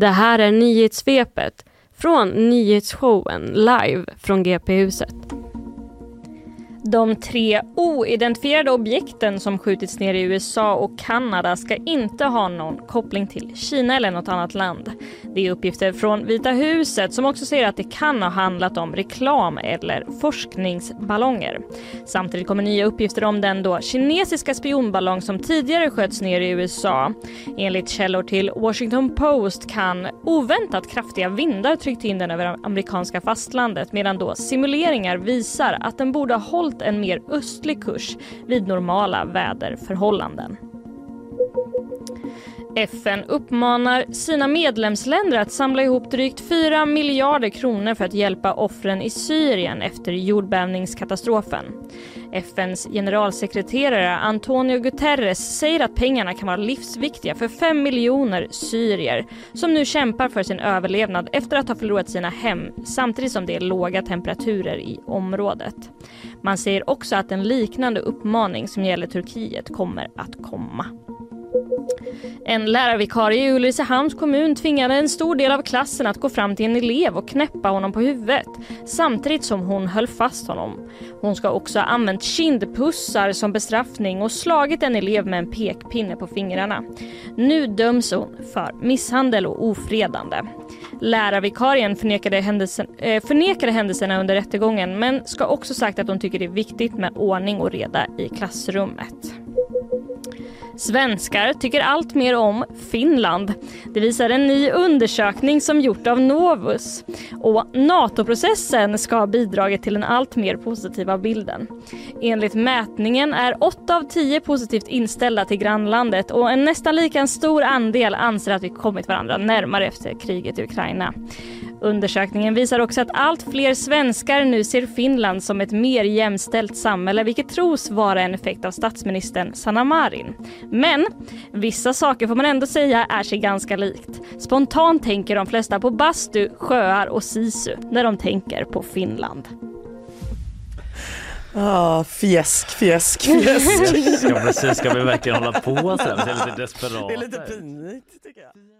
Det här är nyhetssvepet från nyhetsshowen live från GP-huset. De tre oidentifierade objekten som skjutits ner i USA och Kanada ska inte ha någon koppling till Kina eller något annat land. Det är uppgifter från Vita huset som också säger att det kan ha handlat om reklam eller forskningsballonger. Samtidigt kommer nya uppgifter om den då kinesiska spionballong som tidigare sköts ner i USA. Enligt källor till Washington Post kan oväntat kraftiga vindar tryckt in den över amerikanska fastlandet medan då simuleringar visar att den borde ha hållit en mer östlig kurs vid normala väderförhållanden. FN uppmanar sina medlemsländer att samla ihop drygt 4 miljarder kronor för att hjälpa offren i Syrien efter jordbävningskatastrofen. FNs generalsekreterare Antonio Guterres säger att pengarna kan vara livsviktiga för 5 miljoner syrier som nu kämpar för sin överlevnad efter att ha förlorat sina hem samtidigt som det är låga temperaturer i området. Man säger också att en liknande uppmaning som gäller Turkiet kommer att komma. En lärarvikarie i Ulricehamns kommun tvingade en stor del av klassen att gå fram till en elev och knäppa honom på huvudet samtidigt som hon höll fast honom. Hon ska också ha använt kindpussar som bestraffning och slagit en elev med en pekpinne på fingrarna. Nu döms hon för misshandel och ofredande. Lärarvikarien förnekade, händelsen, äh, förnekade händelserna under rättegången men ska också sagt att hon tycker det är viktigt med ordning och reda i klassrummet. Svenskar tycker allt mer om Finland. Det visar en ny undersökning som gjort av Novus. Och NATO-processen ska ha bidragit till den allt mer positiva bilden. Enligt mätningen är 8 av 10 positivt inställda till grannlandet och en nästan lika stor andel anser att vi kommit varandra närmare efter kriget i Ukraina. Undersökningen visar också att allt fler svenskar nu ser Finland som ett mer jämställt samhälle vilket tros vara en effekt av statsministern Sanna Marin. Men vissa saker får man ändå säga är sig ganska likt. Spontant tänker de flesta på bastu, sjöar och sisu när de tänker på Finland. Ah, fjäsk, fjäsk, fjäsk. ska, precis, ska vi verkligen hålla på så här? Det är lite desperat. Det är lite pinigt tycker jag.